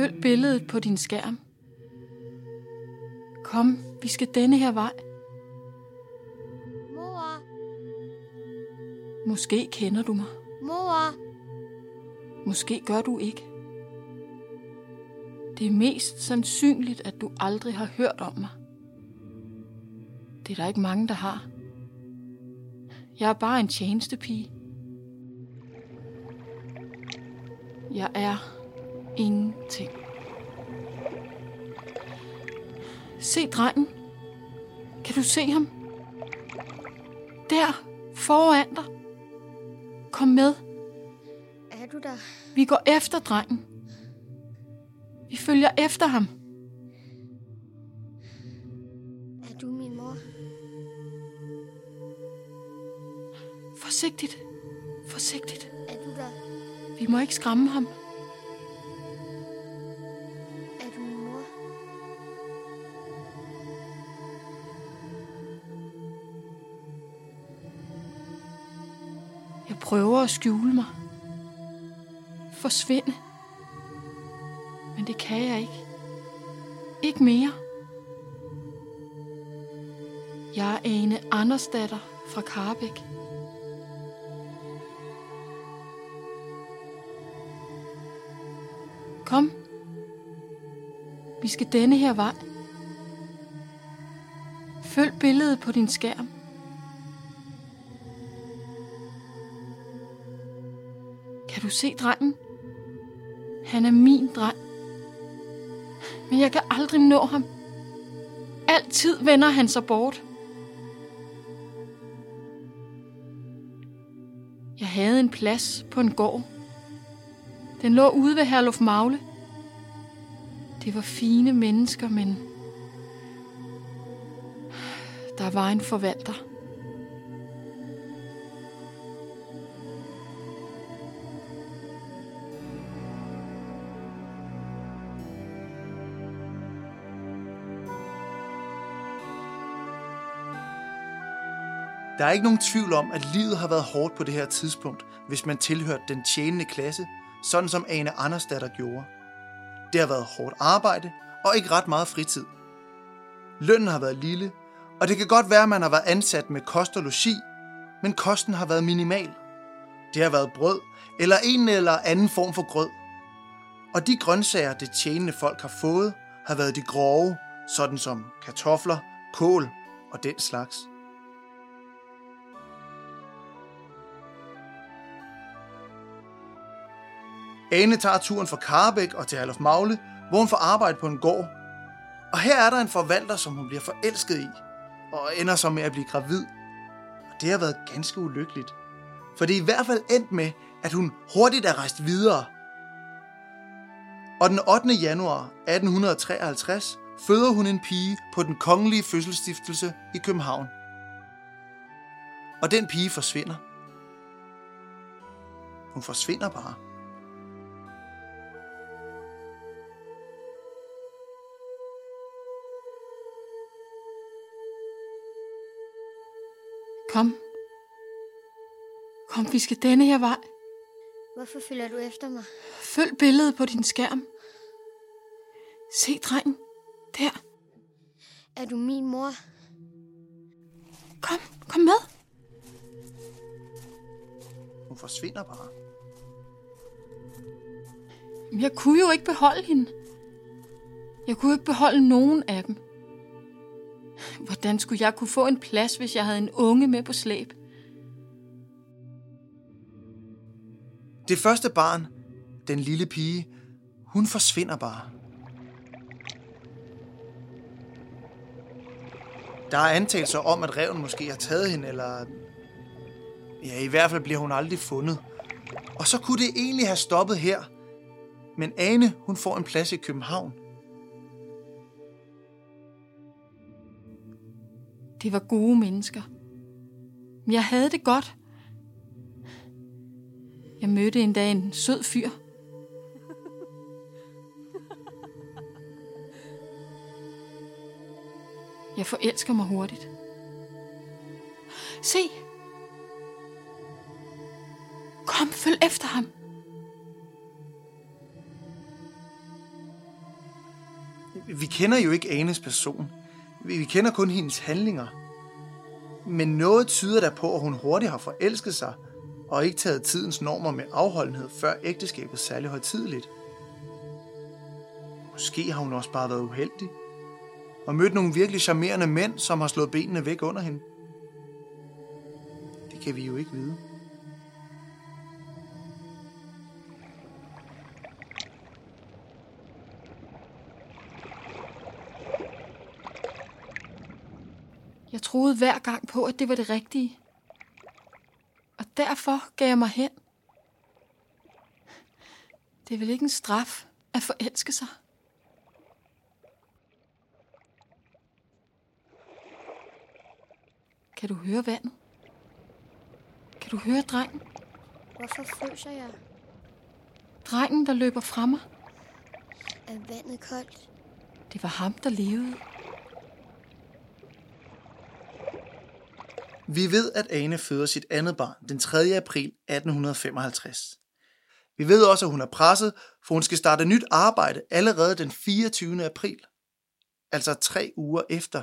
Følg billedet på din skærm. Kom, vi skal denne her vej. Mor, Måske kender du mig. mor, Måske gør du ikke. Det er mest sandsynligt, at du aldrig har hørt om mig. Det er der ikke mange, der har. Jeg er bare en tjenestepige. Jeg er ingenting. Se drengen. Kan du se ham? Der, foran dig. Kom med. er du der? Vi går efter drengen. Vi følger efter ham. Er du min mor? Forsigtigt. Forsigtigt. Er du der? Vi må ikke skræmme ham. Prøver at skjule mig. Forsvinde. Men det kan jeg ikke. Ikke mere. Jeg er Ane Andersdatter fra Karbæk. Kom. Vi skal denne her vej. Følg billedet på din skærm. Du se drengen? Han er min dreng. Men jeg kan aldrig nå ham. Altid vender han sig bort. Jeg havde en plads på en gård. Den lå ude ved Herluf Magle. Det var fine mennesker, men der var en forvalter. Der er ikke nogen tvivl om, at livet har været hårdt på det her tidspunkt, hvis man tilhørte den tjenende klasse, sådan som Ane Andersdatter gjorde. Det har været hårdt arbejde og ikke ret meget fritid. Lønnen har været lille, og det kan godt være, at man har været ansat med kost og logi, men kosten har været minimal. Det har været brød eller en eller anden form for grød. Og de grøntsager, det tjenende folk har fået, har været de grove, sådan som kartofler, kål og den slags. Ane tager turen fra Karabæk og til Herluf Magle, hvor hun får arbejde på en gård. Og her er der en forvalter, som hun bliver forelsket i, og ender så med at blive gravid. Og det har været ganske ulykkeligt. For det er i hvert fald endt med, at hun hurtigt er rejst videre. Og den 8. januar 1853 føder hun en pige på den kongelige fødselsstiftelse i København. Og den pige forsvinder. Hun forsvinder bare. Kom. Kom, vi skal denne her vej. Hvorfor følger du efter mig? Følg billedet på din skærm. Se drengen. Der. Er du min mor? Kom, kom med. Hun forsvinder bare. Jeg kunne jo ikke beholde hende. Jeg kunne ikke beholde nogen af dem. Hvordan skulle jeg kunne få en plads, hvis jeg havde en unge med på slæb? Det første barn, den lille pige, hun forsvinder bare. Der er antagelser om, at reven måske har taget hende, eller... Ja, i hvert fald bliver hun aldrig fundet. Og så kunne det egentlig have stoppet her. Men Ane, hun får en plads i København. Det var gode mennesker. Men jeg havde det godt. Jeg mødte en dag en sød fyr. Jeg forelsker mig hurtigt. Se! Kom, følg efter ham. Vi kender jo ikke Anes person. Vi kender kun hendes handlinger. Men noget tyder der på, at hun hurtigt har forelsket sig, og ikke taget tidens normer med afholdenhed før ægteskabet særlig højtidligt. Måske har hun også bare været uheldig, og mødt nogle virkelig charmerende mænd, som har slået benene væk under hende. Det kan vi jo ikke vide. Jeg troede hver gang på, at det var det rigtige. Og derfor gav jeg mig hen. Det er vel ikke en straf at forelske sig? Kan du høre vandet? Kan du høre drengen? Hvorfor fryser jeg? Drengen, der løber fra mig. Er vandet koldt? Det var ham, der levede. Vi ved, at Ane føder sit andet barn den 3. april 1855. Vi ved også, at hun er presset, for hun skal starte nyt arbejde allerede den 24. april. Altså tre uger efter.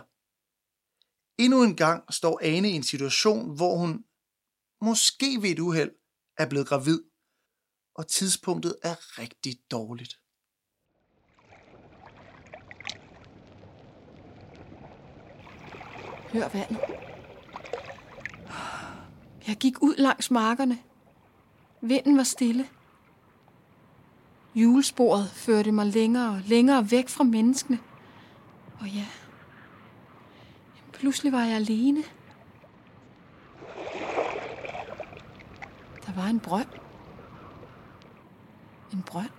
Endnu en gang står Ane i en situation, hvor hun, måske ved et uheld, er blevet gravid. Og tidspunktet er rigtig dårligt. Hør vandet. Jeg gik ud langs markerne. Vinden var stille. Julesporet førte mig længere og længere væk fra menneskene. Og ja, pludselig var jeg alene. Der var en brønd. En brønd.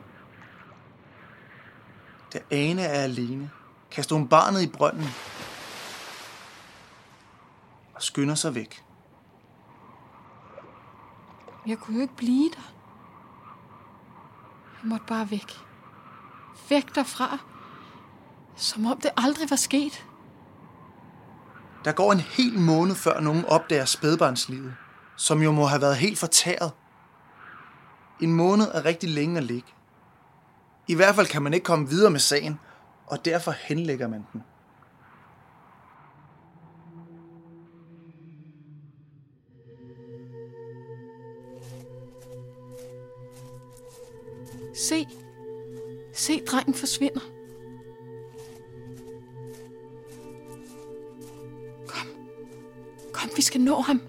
Da Ane er alene, kaster hun barnet i brønden og skynder sig væk. Jeg kunne jo ikke blive der. Jeg måtte bare væk. Væk derfra. Som om det aldrig var sket. Der går en hel måned, før nogen opdager spædbarnslivet, som jo må have været helt fortæret. En måned er rigtig længe at ligge. I hvert fald kan man ikke komme videre med sagen, og derfor henlægger man den. Se. Se, drengen forsvinder. Kom. Kom, vi skal nå ham.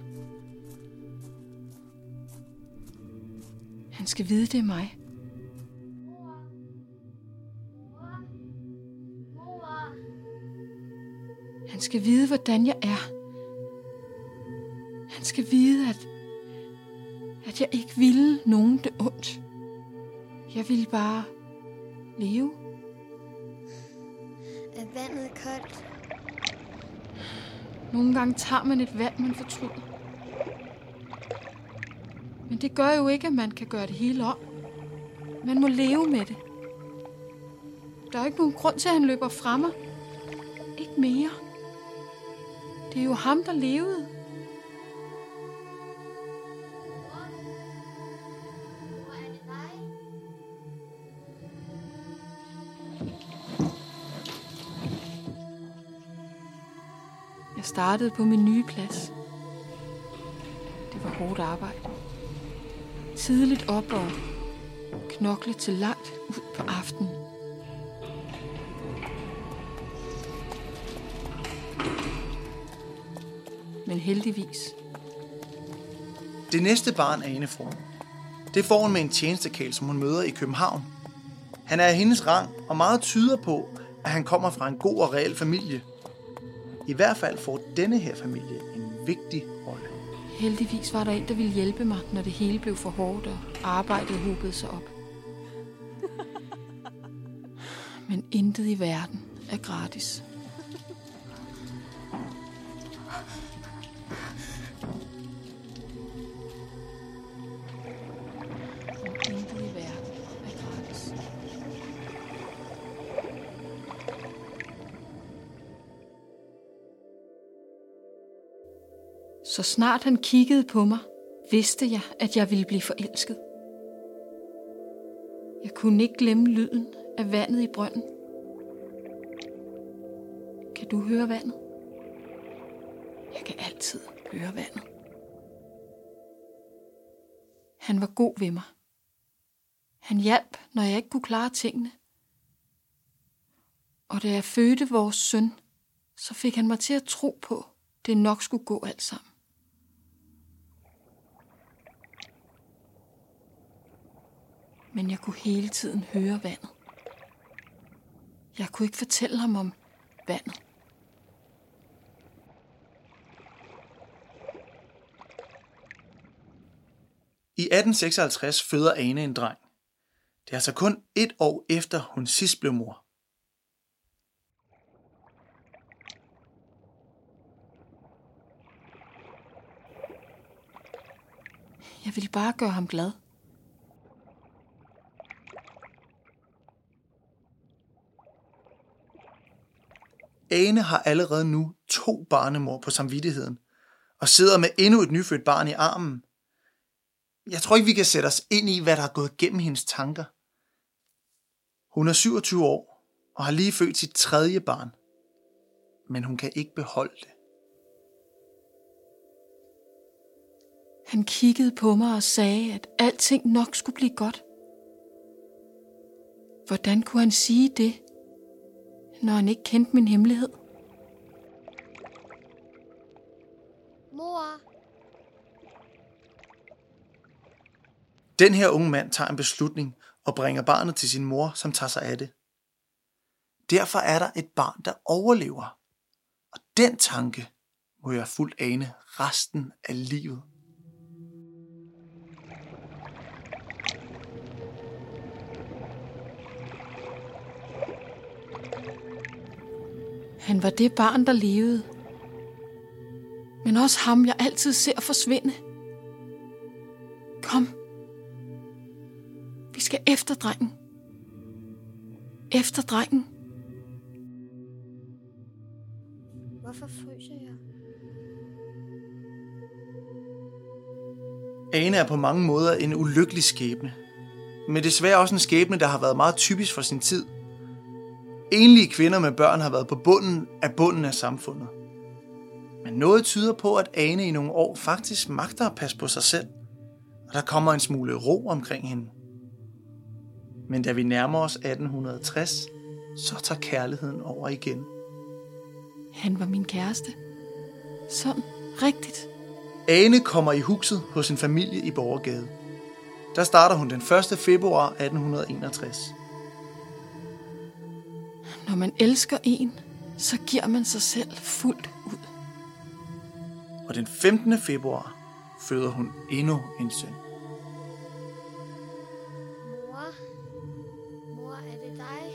Han skal vide, det er mig. Han skal vide, hvordan jeg er. Han skal vide, at, at jeg ikke ville nogen det ondt. Jeg ville bare leve. Er vandet koldt? Nogle gange tager man et valg, man fortryder. Men det gør jo ikke, at man kan gøre det hele om. Man må leve med det. Der er ikke nogen grund til, at han løber fra mig. Ikke mere. Det er jo ham, der levede. Startede på min nye plads. Det var hårdt arbejde. Tidligt op og knokle til langt ud på aftenen. Men heldigvis. Det næste barn er får, det får hun med en tjenestekæl, som hun møder i København. Han er af hendes rang, og meget tyder på, at han kommer fra en god og reel familie. I hvert fald får denne her familie en vigtig rolle. Heldigvis var der en, der ville hjælpe mig, når det hele blev for hårdt og arbejdet hobede sig op. Men intet i verden er gratis. Så snart han kiggede på mig, vidste jeg, at jeg ville blive forelsket. Jeg kunne ikke glemme lyden af vandet i brønden. Kan du høre vandet? Jeg kan altid høre vandet. Han var god ved mig. Han hjalp, når jeg ikke kunne klare tingene. Og da jeg fødte vores søn, så fik han mig til at tro på, det nok skulle gå alt sammen. Men jeg kunne hele tiden høre vandet. Jeg kunne ikke fortælle ham om vandet. I 1856 føder Ane en dreng. Det er altså kun et år efter, hun sidst blev mor. Jeg ville bare gøre ham glad. Ane har allerede nu to barnemor på samvittigheden, og sidder med endnu et nyfødt barn i armen. Jeg tror ikke, vi kan sætte os ind i, hvad der er gået gennem hendes tanker. Hun er 27 år og har lige født sit tredje barn, men hun kan ikke beholde det. Han kiggede på mig og sagde, at alting nok skulle blive godt. Hvordan kunne han sige det, når han ikke kendte min hemmelighed? Mor, Den her unge mand tager en beslutning og bringer barnet til sin mor, som tager sig af det. Derfor er der et barn, der overlever. Og den tanke må jeg fuldt ane resten af livet. Han var det barn, der levede. Men også ham, jeg altid ser forsvinde. Kom. Vi skal efter drengen. Efter drengen. hvorfor fryser jeg? Ane er på mange måder en ulykkelig skæbne. Men desværre også en skæbne, der har været meget typisk for sin tid. Enlige kvinder med børn har været på bunden af bunden af samfundet. Men noget tyder på, at Ane i nogle år faktisk magter at passe på sig selv, og der kommer en smule ro omkring hende. Men da vi nærmer os 1860, så tager kærligheden over igen. Han var min kæreste. Sådan rigtigt. Ane kommer i huset hos sin familie i Borgergade. Der starter hun den 1. februar 1861. Når man elsker en, så giver man sig selv fuldt ud. Og den 15. februar føder hun endnu en søn. Mor, mor, er det dig?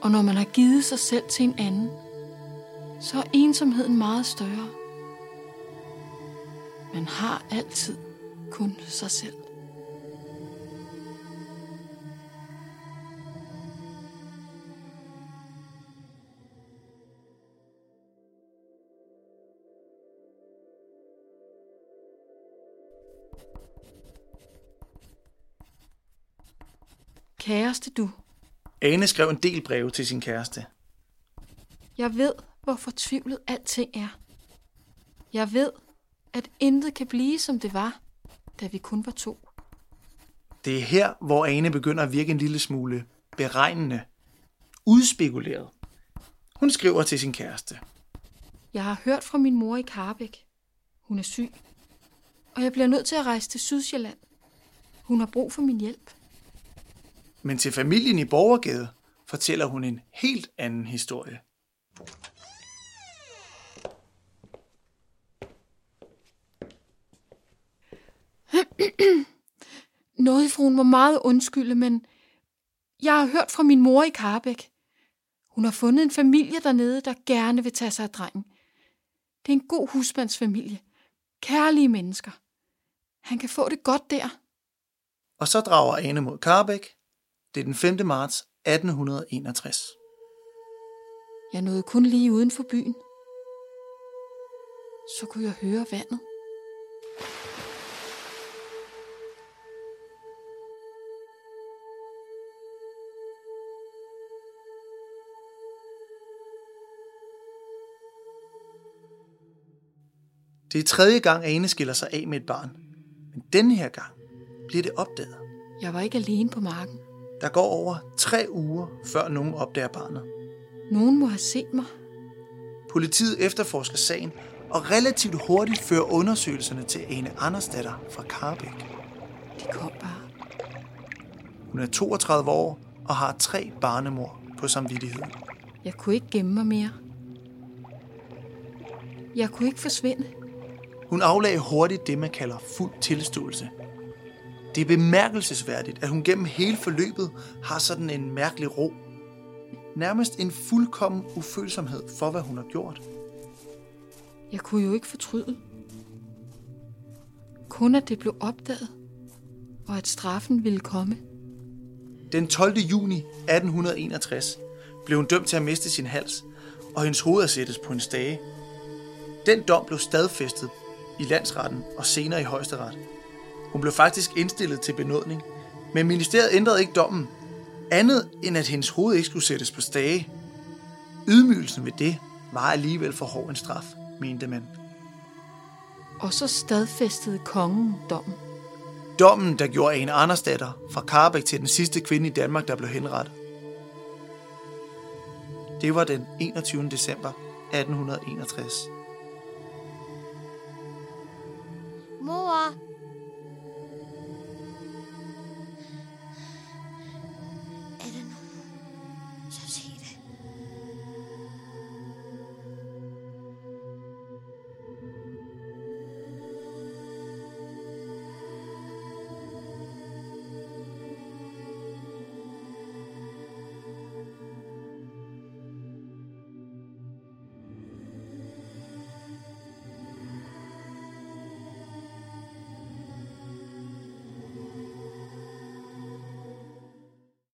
Og når man har givet sig selv til en anden, så er ensomheden meget større. Man har altid kun sig selv. Kæreste du, Ane skrev en del breve til sin kæreste. Jeg ved, hvor fortvivlet alting er. Jeg ved, at intet kan blive, som det var, da vi kun var to. Det er her, hvor Ane begynder at virke en lille smule beregnende, udspekuleret. Hun skriver til sin kæreste. Jeg har hørt fra min mor i Karbæk. Hun er syg. Og jeg bliver nødt til at rejse til Sydsjælland. Hun har brug for min hjælp. Men til familien i Borgergade fortæller hun en helt anden historie. Noget, fruen må meget undskylde, men jeg har hørt fra min mor i Karbæk. Hun har fundet en familie dernede, der gerne vil tage sig af drengen. Det er en god husmandsfamilie. Kærlige mennesker. Han kan få det godt der. Og så drager Ane mod Karbæk. Det er den 5. marts 1861. Jeg nåede kun lige uden for byen. Så kunne jeg høre vandet. Det er tredje gang, Ane skiller sig af med et barn. Men denne her gang bliver det opdaget. Jeg var ikke alene på marken. Der går over tre uger, før nogen opdager barnet. Nogen må have set mig. Politiet efterforsker sagen og relativt hurtigt fører undersøgelserne til Ane Andersdatter fra Karbæk. De kom bare. Hun er 32 år og har tre barnemor på samvittigheden. Jeg kunne ikke gemme mig mere. Jeg kunne ikke forsvinde. Hun aflagde hurtigt det, man kalder fuld tilståelse. Det er bemærkelsesværdigt, at hun gennem hele forløbet har sådan en mærkelig ro. Nærmest en fuldkommen ufølsomhed for, hvad hun har gjort. Jeg kunne jo ikke fortryde. Kun at det blev opdaget, og at straffen ville komme. Den 12. juni 1861 blev hun dømt til at miste sin hals, og hendes hoved at sættes på en stage. Den dom blev stadfæstet i landsretten og senere i højesteret. Hun blev faktisk indstillet til benådning, men ministeriet ændrede ikke dommen, andet end at hendes hoved ikke skulle sættes på stage. Ydmygelsen ved det var alligevel for hård en straf, mente man. Og så stadfæstede kongen dommen. Dommen, der gjorde en Andersdatter fra Karbæk til den sidste kvinde i Danmark, der blev henrettet. Det var den 21. december 1861. Mor,